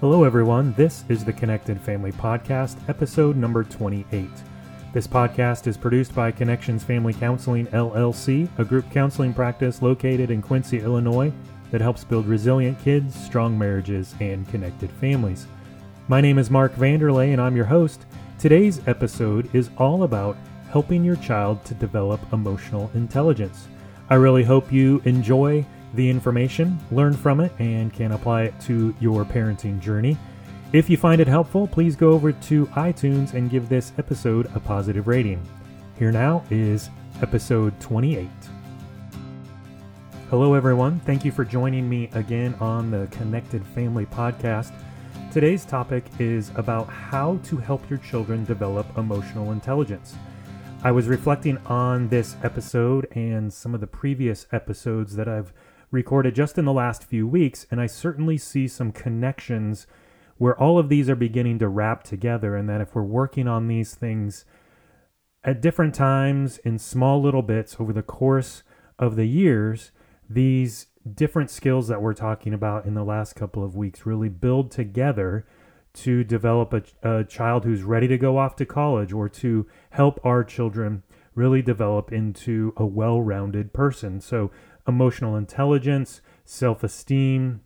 Hello, everyone. This is the Connected Family Podcast, episode number 28. This podcast is produced by Connections Family Counseling LLC, a group counseling practice located in Quincy, Illinois, that helps build resilient kids, strong marriages, and connected families. My name is Mark Vanderlay, and I'm your host. Today's episode is all about helping your child to develop emotional intelligence. I really hope you enjoy the information, learn from it, and can apply it to your parenting journey. If you find it helpful, please go over to iTunes and give this episode a positive rating. Here now is episode 28. Hello, everyone. Thank you for joining me again on the Connected Family Podcast. Today's topic is about how to help your children develop emotional intelligence. I was reflecting on this episode and some of the previous episodes that I've recorded just in the last few weeks, and I certainly see some connections where all of these are beginning to wrap together, and that if we're working on these things at different times in small little bits over the course of the years, these different skills that we're talking about in the last couple of weeks really build together to develop a, a child who's ready to go off to college or to help our children really develop into a well rounded person. So, emotional intelligence, self esteem,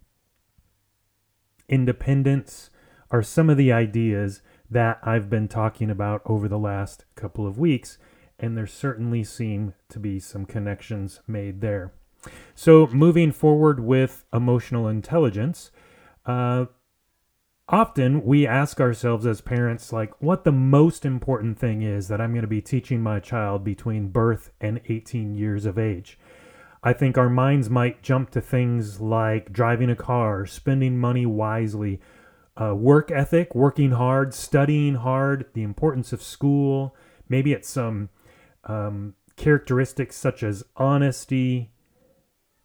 independence are some of the ideas that I've been talking about over the last couple of weeks, and there certainly seem to be some connections made there. So, moving forward with emotional intelligence, uh, often we ask ourselves as parents, like, what the most important thing is that I'm going to be teaching my child between birth and 18 years of age. I think our minds might jump to things like driving a car, spending money wisely, uh, work ethic, working hard, studying hard, the importance of school. Maybe it's some um, characteristics such as honesty,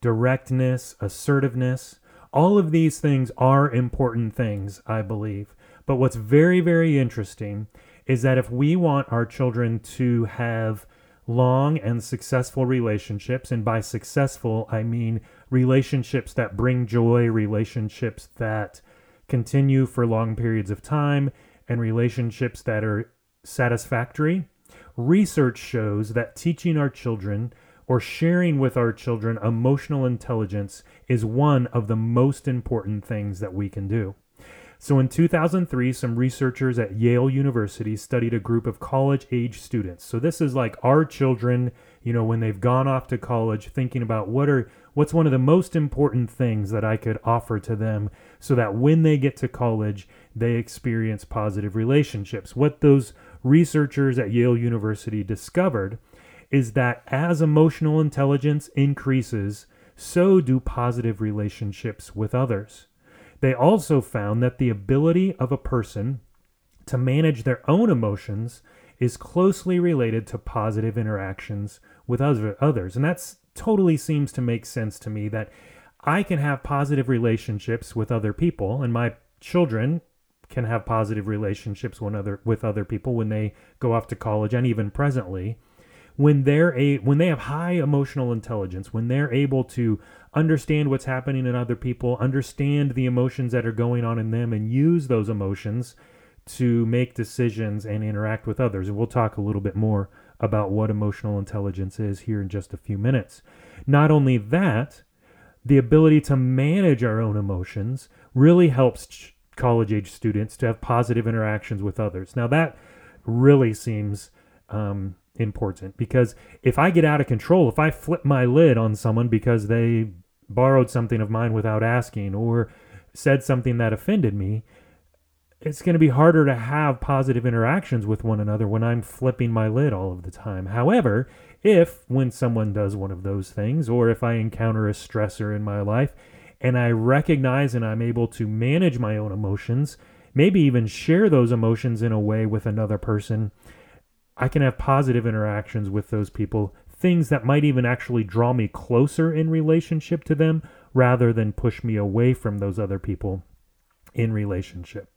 directness, assertiveness. All of these things are important things, I believe. But what's very, very interesting is that if we want our children to have long and successful relationships, and by successful, I mean relationships that bring joy, relationships that continue for long periods of time, and relationships that are satisfactory. Research shows that teaching our children or sharing with our children emotional intelligence is one of the most important things that we can do. So, in 2003, some researchers at Yale University studied a group of college age students. So, this is like our children, you know, when they've gone off to college, thinking about what are what's one of the most important things that I could offer to them so that when they get to college, they experience positive relationships. What those researchers at Yale University discovered is that as emotional intelligence increases, so do positive relationships with others. They also found that the ability of a person to manage their own emotions is closely related to positive interactions with other, others. And that totally seems to make sense to me that I can have positive relationships with other people and my children can have positive relationships with other with other people when they go off to college and even presently when they're a when they have high emotional intelligence, when they're able to understand what's happening in other people, understand the emotions that are going on in them, and use those emotions to make decisions and interact with others. And we'll talk a little bit more about what emotional intelligence is here in just a few minutes. Not only that, the ability to manage our own emotions really helps college age students to have positive interactions with others. Now, that really seems um, important because if I get out of control, if I flip my lid on someone because they borrowed something of mine without asking or said something that offended me, it's going to be harder to have positive interactions with one another when I'm flipping my lid all of the time. However, if when someone does one of those things, or if I encounter a stressor in my life and I recognize and I'm able to manage my own emotions, maybe even share those emotions in a way with another person I can have positive interactions with those people, things that might even actually draw me closer in relationship to them rather than push me away from those other people in relationship.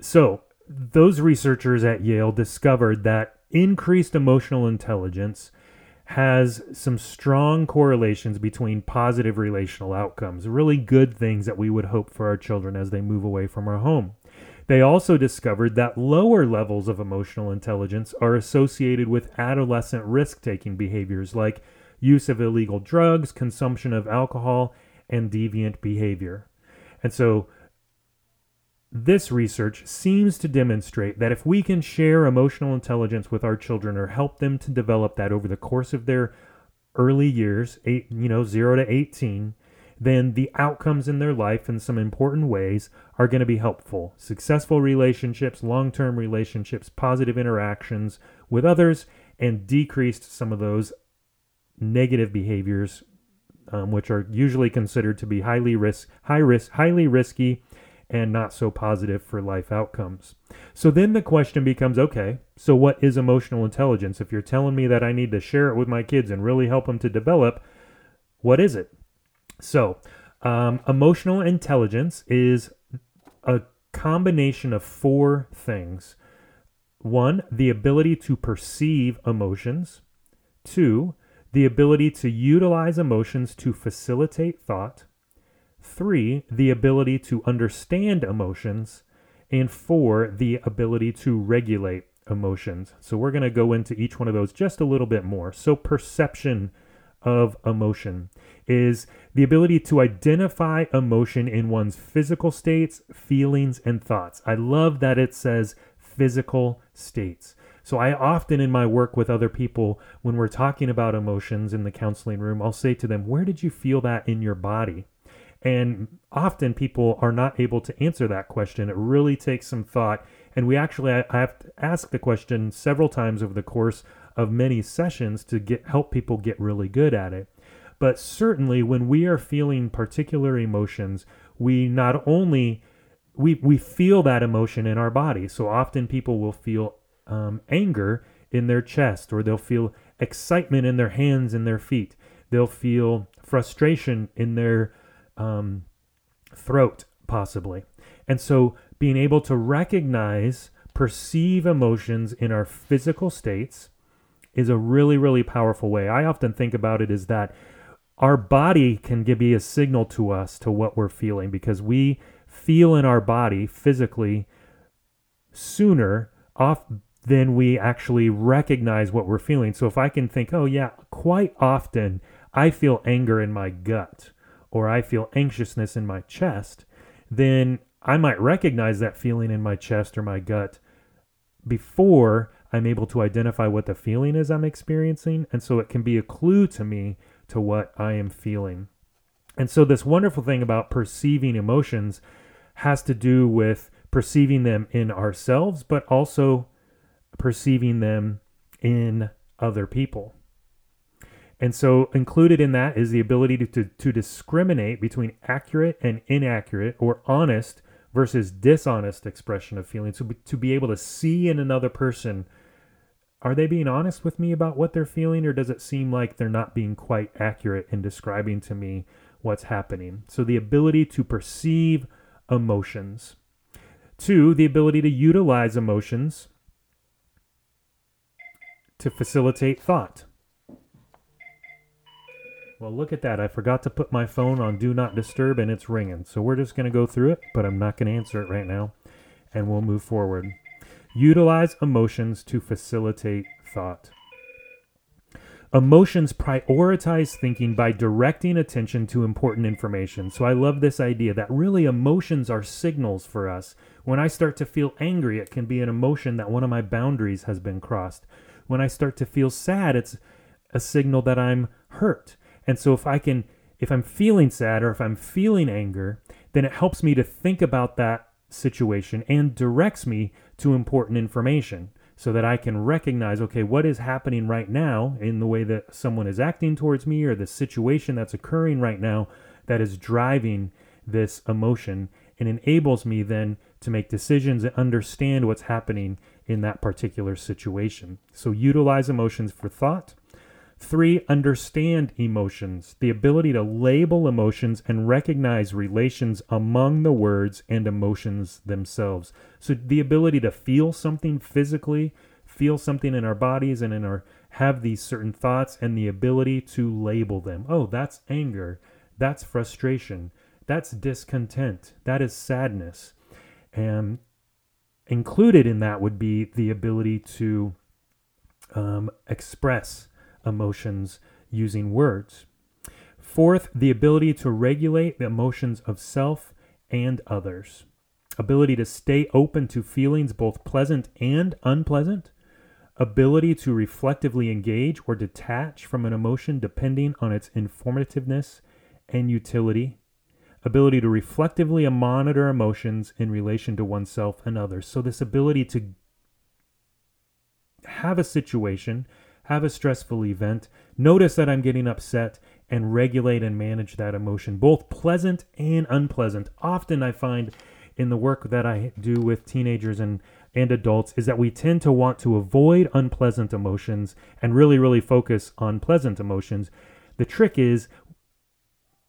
So, those researchers at Yale discovered that increased emotional intelligence has some strong correlations between positive relational outcomes, really good things that we would hope for our children as they move away from our home. They also discovered that lower levels of emotional intelligence are associated with adolescent risk taking behaviors like use of illegal drugs, consumption of alcohol, and deviant behavior. And so, this research seems to demonstrate that if we can share emotional intelligence with our children or help them to develop that over the course of their early years, eight, you know, 0 to 18, then the outcomes in their life in some important ways are going to be helpful. Successful relationships, long term relationships, positive interactions with others, and decreased some of those negative behaviors, um, which are usually considered to be highly risk, high risk, highly risky and not so positive for life outcomes. So then the question becomes okay, so what is emotional intelligence? If you're telling me that I need to share it with my kids and really help them to develop, what is it? So, um, emotional intelligence is a combination of four things one, the ability to perceive emotions, two, the ability to utilize emotions to facilitate thought. Three, the ability to understand emotions. And four, the ability to regulate emotions. So we're going to go into each one of those just a little bit more. So, perception of emotion is the ability to identify emotion in one's physical states, feelings, and thoughts. I love that it says physical states. So I often in my work with other people, when we're talking about emotions in the counseling room, I'll say to them, Where did you feel that in your body? And often people are not able to answer that question. It really takes some thought. And we actually, I have to ask the question several times over the course of many sessions to get help people get really good at it. But certainly when we are feeling particular emotions, we not only we, we feel that emotion in our body. So often people will feel um, anger in their chest, or they'll feel excitement in their hands and their feet. They'll feel frustration in their um, throat, possibly. And so, being able to recognize, perceive emotions in our physical states is a really, really powerful way. I often think about it as that our body can give, be a signal to us to what we're feeling because we feel in our body physically sooner off than we actually recognize what we're feeling. So if I can think, oh yeah, quite often I feel anger in my gut or I feel anxiousness in my chest, then I might recognize that feeling in my chest or my gut before I'm able to identify what the feeling is I'm experiencing. And so it can be a clue to me to what I am feeling. And so, this wonderful thing about perceiving emotions has to do with perceiving them in ourselves, but also perceiving them in other people. And so, included in that is the ability to, to, to, discriminate between accurate and inaccurate or honest versus dishonest expression of feelings. So, to be able to see in another person, are they being honest with me about what they're feeling, or does it seem like they're not being quite accurate in describing to me what's happening? So, the ability to perceive emotions. Two, the ability to utilize emotions to facilitate thought. Well, look at that. I forgot to put my phone on Do Not Disturb and it's ringing. So we're just going to go through it, but I'm not going to answer it right now. And we'll move forward. Utilize emotions to facilitate thought. Emotions prioritize thinking by directing attention to important information. So I love this idea that really emotions are signals for us. When I start to feel angry, it can be an emotion that one of my boundaries has been crossed. When I start to feel sad, it's a signal that I'm hurt. And so if I can if I'm feeling sad or if I'm feeling anger, then it helps me to think about that situation and directs me to important information so that I can recognize okay, what is happening right now in the way that someone is acting towards me or the situation that's occurring right now that is driving this emotion and enables me then to make decisions and understand what's happening in that particular situation. So utilize emotions for thought Three, understand emotions, the ability to label emotions and recognize relations among the words and emotions themselves. So, the ability to feel something physically, feel something in our bodies and in our have these certain thoughts and the ability to label them. Oh, that's anger. That's frustration. That's discontent. That is sadness. And included in that would be the ability to um, express emotions using words. Fourth, the ability to regulate the emotions of self and others. Ability to stay open to feelings both pleasant and unpleasant. Ability to reflectively engage or detach from an emotion depending on its informativeness and utility. Ability to reflectively monitor emotions in relation to oneself and others. So, this ability to have a situation, have a stressful event, notice that I'm getting upset, and regulate and manage that emotion, both pleasant and unpleasant. Often I find in the work that I do with teenagers and and adults is that we tend to want to avoid unpleasant emotions and really really focus on pleasant emotions. The trick is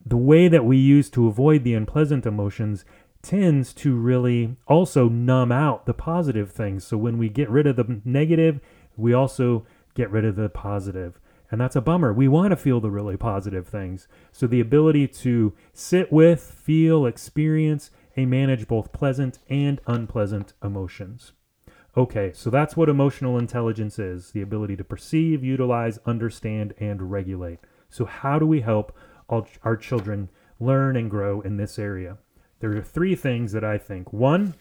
the way that we use to avoid the unpleasant emotions tends to really also numb out the positive things. So when we get rid of the negative, we also get rid of the positive. And that's a bummer. We want to feel the really positive things. So the ability to sit with, feel, experience, and manage both pleasant and unpleasant emotions. Okay, so that's what emotional intelligence is the ability to perceive, utilize, understand, and regulate. So, how do we help our children learn and grow in this area? There are three things that I think. One,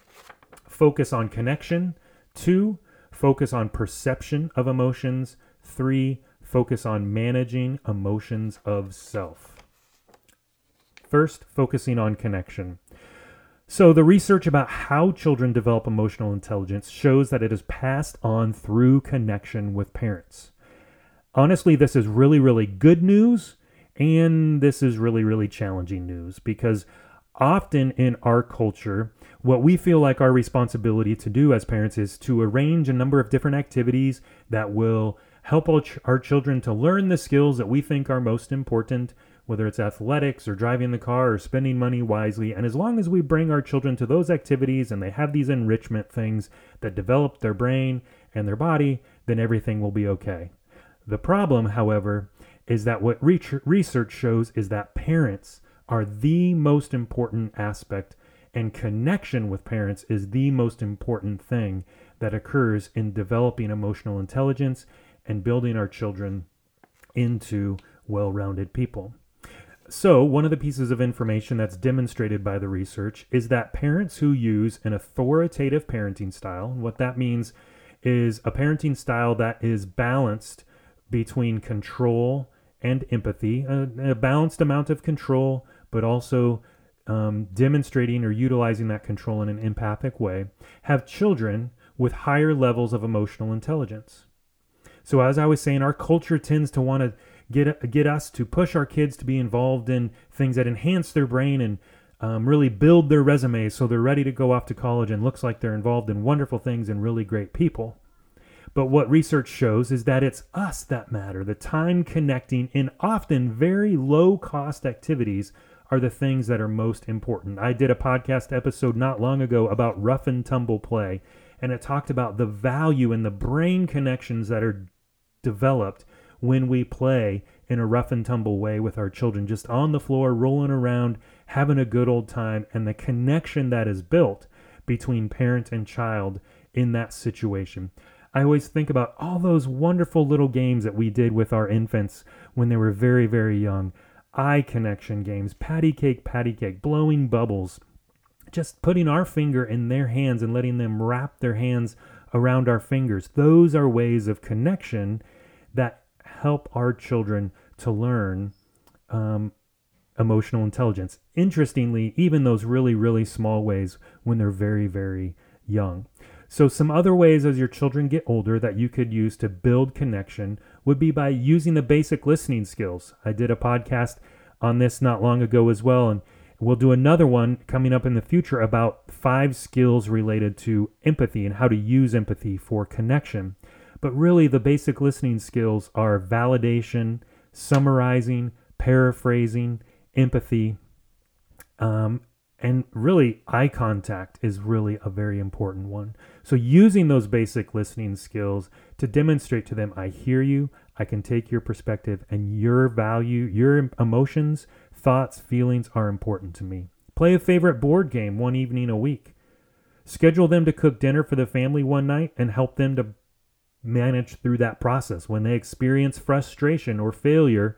focus on connection. Two, focus on perception of emotions. Three, focus on managing emotions of self. First, focusing on connection. So, the research about how children develop emotional intelligence shows that it is passed on through connection with parents. Honestly, this is really, really good news, and this is really, really challenging news because often in our culture, what we feel like our responsibility to do as parents is to arrange a number of different activities that will help our children to learn the skills that we think are most important, whether it's athletics or driving the car or spending money wisely. And as long as we bring our children to those activities and they have these enrichment things that develop their brain and their body, then everything will be okay. The problem, however, is that what research shows is that parents are the most important aspect, and connection with parents is the most important thing that occurs in developing emotional intelligence and building our children into well rounded people. So, one of the pieces of information that's demonstrated by the research is that parents who use an authoritative parenting style, what that means is a parenting style that is balanced between control and empathy, a, a balanced amount of control but also um, demonstrating or utilizing that control in an empathic way, have children with higher levels of emotional intelligence. So, as I was saying, our culture tends to want to get get us to push our kids to be involved in things that enhance their brain and um, really build their resumes so they're ready to go off to college and looks like they're involved in wonderful things and really great people. But what research shows is that it's us that matter. The time connecting in often very low cost activities are the things that are most important. I did a podcast episode not long ago about rough and tumble play, and it talked about the value and the brain connections that are developed when we play in a rough and tumble way with our children, just on the floor, rolling around, having a good old time, and the connection that is built between parent and child in that situation. I always think about all those wonderful little games that we did with our infants when they were very, very young eye connection games, patty cake, patty cake, blowing bubbles, just putting our finger in their hands and letting them wrap their hands around our fingers. Those are ways of connection that help our children to learn um, emotional intelligence. Interestingly, even those really, really small ways when they're very, very young. So, some other ways as your children get older that you could use to build connection would be by using the basic listening skills. I did a podcast on this not long ago as well, and we'll do another one coming up in the future about five skills related to empathy and how to use empathy for connection. But really, the basic listening skills are validation, summarizing, paraphrasing, empathy, um, And really, eye contact is really a very important one. So, using those basic listening skills to demonstrate to them, I hear you, I can take your perspective, and your value, your emotions, thoughts, feelings are important to me. Play a favorite board game one evening a week. Schedule them to cook dinner for the family one night and help them to manage through that process. When they experience frustration or failure,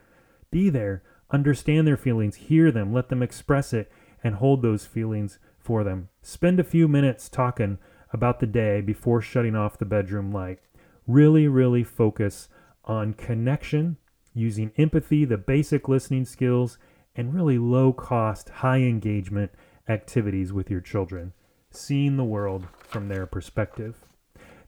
be there, understand their feelings, hear them, let them express it, and hold those feelings for them. Spend a few minutes talking about the day before shutting off the bedroom light. Really, really focus on connection, using empathy, the basic listening skills, and really low cost, high engagement activities with your children, seeing the world from their perspective.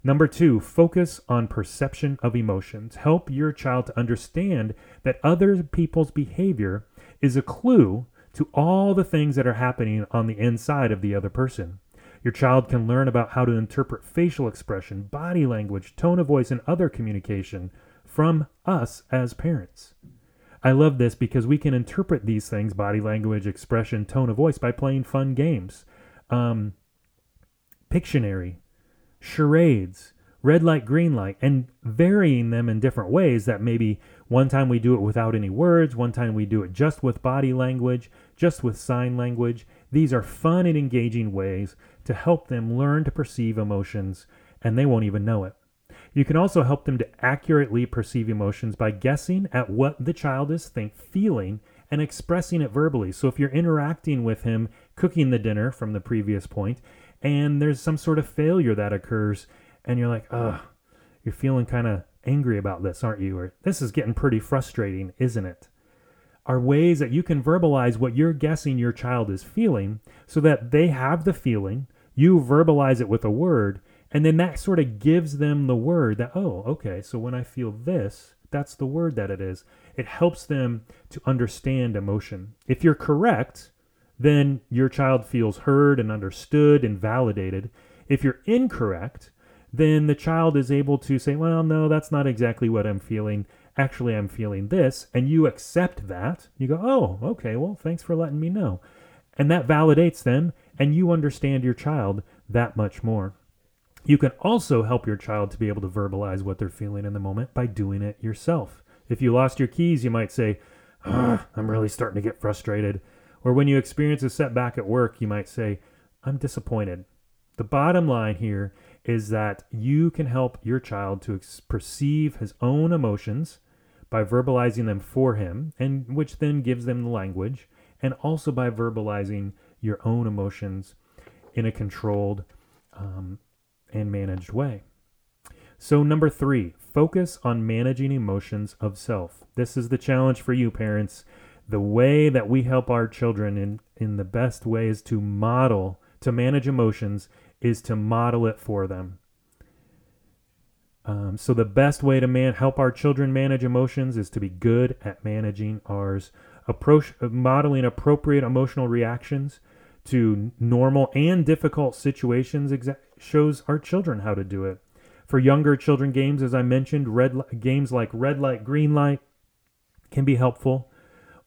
Number two, focus on perception of emotions. Help your child to understand that other people's behavior is a clue to all the things that are happening on the inside of the other person. Your child can learn about how to interpret facial expression, body language, tone of voice, and other communication from us as parents. I love this because we can interpret these things body language, expression, tone of voice by playing fun games. Um, Pictionary, charades, red light, green light, and varying them in different ways that maybe one time we do it without any words, one time we do it just with body language, just with sign language. These are fun and engaging ways to help them learn to perceive emotions, and they won't even know it. You can also help them to accurately perceive emotions by guessing at what the child is think, feeling and expressing it verbally. So if you're interacting with him cooking the dinner from the previous point and there's some sort of failure that occurs and you're like, "Ugh, you're feeling kind of angry about this, aren't you?" or "This is getting pretty frustrating, isn't it?" Are ways that you can verbalize what you're guessing your child is feeling so that they have the feeling, you verbalize it with a word, and then that sort of gives them the word that, oh, okay, so when I feel this, that's the word that it is. It helps them to understand emotion. If you're correct, then your child feels heard and understood and validated. If you're incorrect, then the child is able to say, well, no, that's not exactly what I'm feeling. Actually, I'm feeling this. And you accept that. You go, oh, okay, well, thanks for letting me know. And that validates them, and you understand your child that much more. You can also help your child to be able to verbalize what they're feeling in the moment by doing it yourself. If you lost your keys, you might say, oh, I'm really starting to get frustrated. Or when you experience a setback at work, you might say, I'm disappointed. The bottom line here is that you can help your child to ex- perceive his own emotions by verbalizing them for him, and which then gives them the language, and also by verbalizing your own emotions in a controlled um, and managed way. So, number three, focus on managing emotions of self. This is the challenge for you, parents. The way that we help our children in, in the best way is to model, to manage emotions, is to model it for them. Um, so, the best way to man- help our children manage emotions is to be good at managing ours. Approach, modeling appropriate emotional reactions to normal and difficult situations exa- shows our children how to do it. For younger children games, as I mentioned, red li- games like red light, green light can be helpful.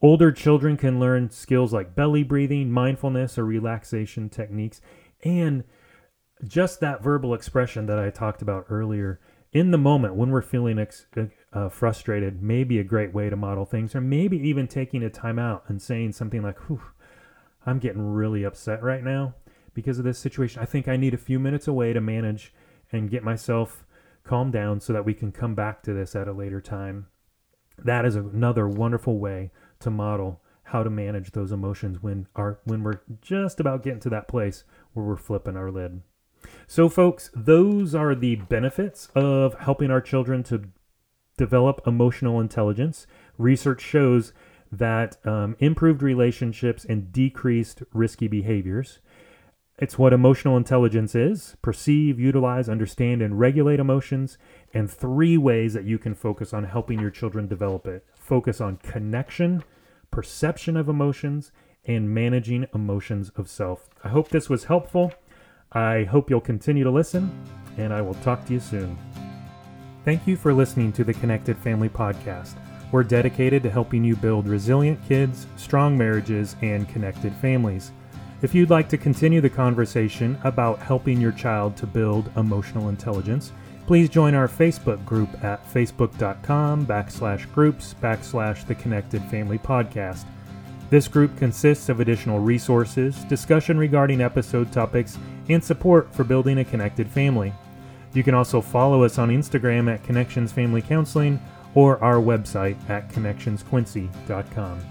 Older children can learn skills like belly breathing, mindfulness, or relaxation techniques, and just that verbal expression that I talked about earlier. In the moment when we're feeling ex- uh, frustrated, may be a great way to model things, or maybe even taking a time out and saying something like, Whew, I'm getting really upset right now because of this situation. I think I need a few minutes away to manage and get myself calmed down so that we can come back to this at a later time. That is another wonderful way to model how to manage those emotions when our when we're just about getting to that place where we're flipping our lid. So folks, those are the benefits of helping our children to develop emotional intelligence. Research shows that um, improved relationships and decreased risky behaviors. It's what emotional intelligence is perceive, utilize, understand, and regulate emotions, and three ways that you can focus on helping your children develop it. Focus on connection, perception of emotions, and managing emotions of self. I hope this was helpful. I hope you'll continue to listen, and I will talk to you soon. Thank you for listening to the Connected Family Podcast. We're dedicated to helping you build resilient kids, strong marriages, and connected families. If you'd like to continue the conversation about helping your child to build emotional intelligence, please join our Facebook group at facebook.com backslash groups backslash the Connected Family Podcast. This group consists of additional resources, discussion regarding episode topics, and support for building a connected family. You can also follow us on Instagram at Connections Family Counseling or our website at connectionsquincy.com.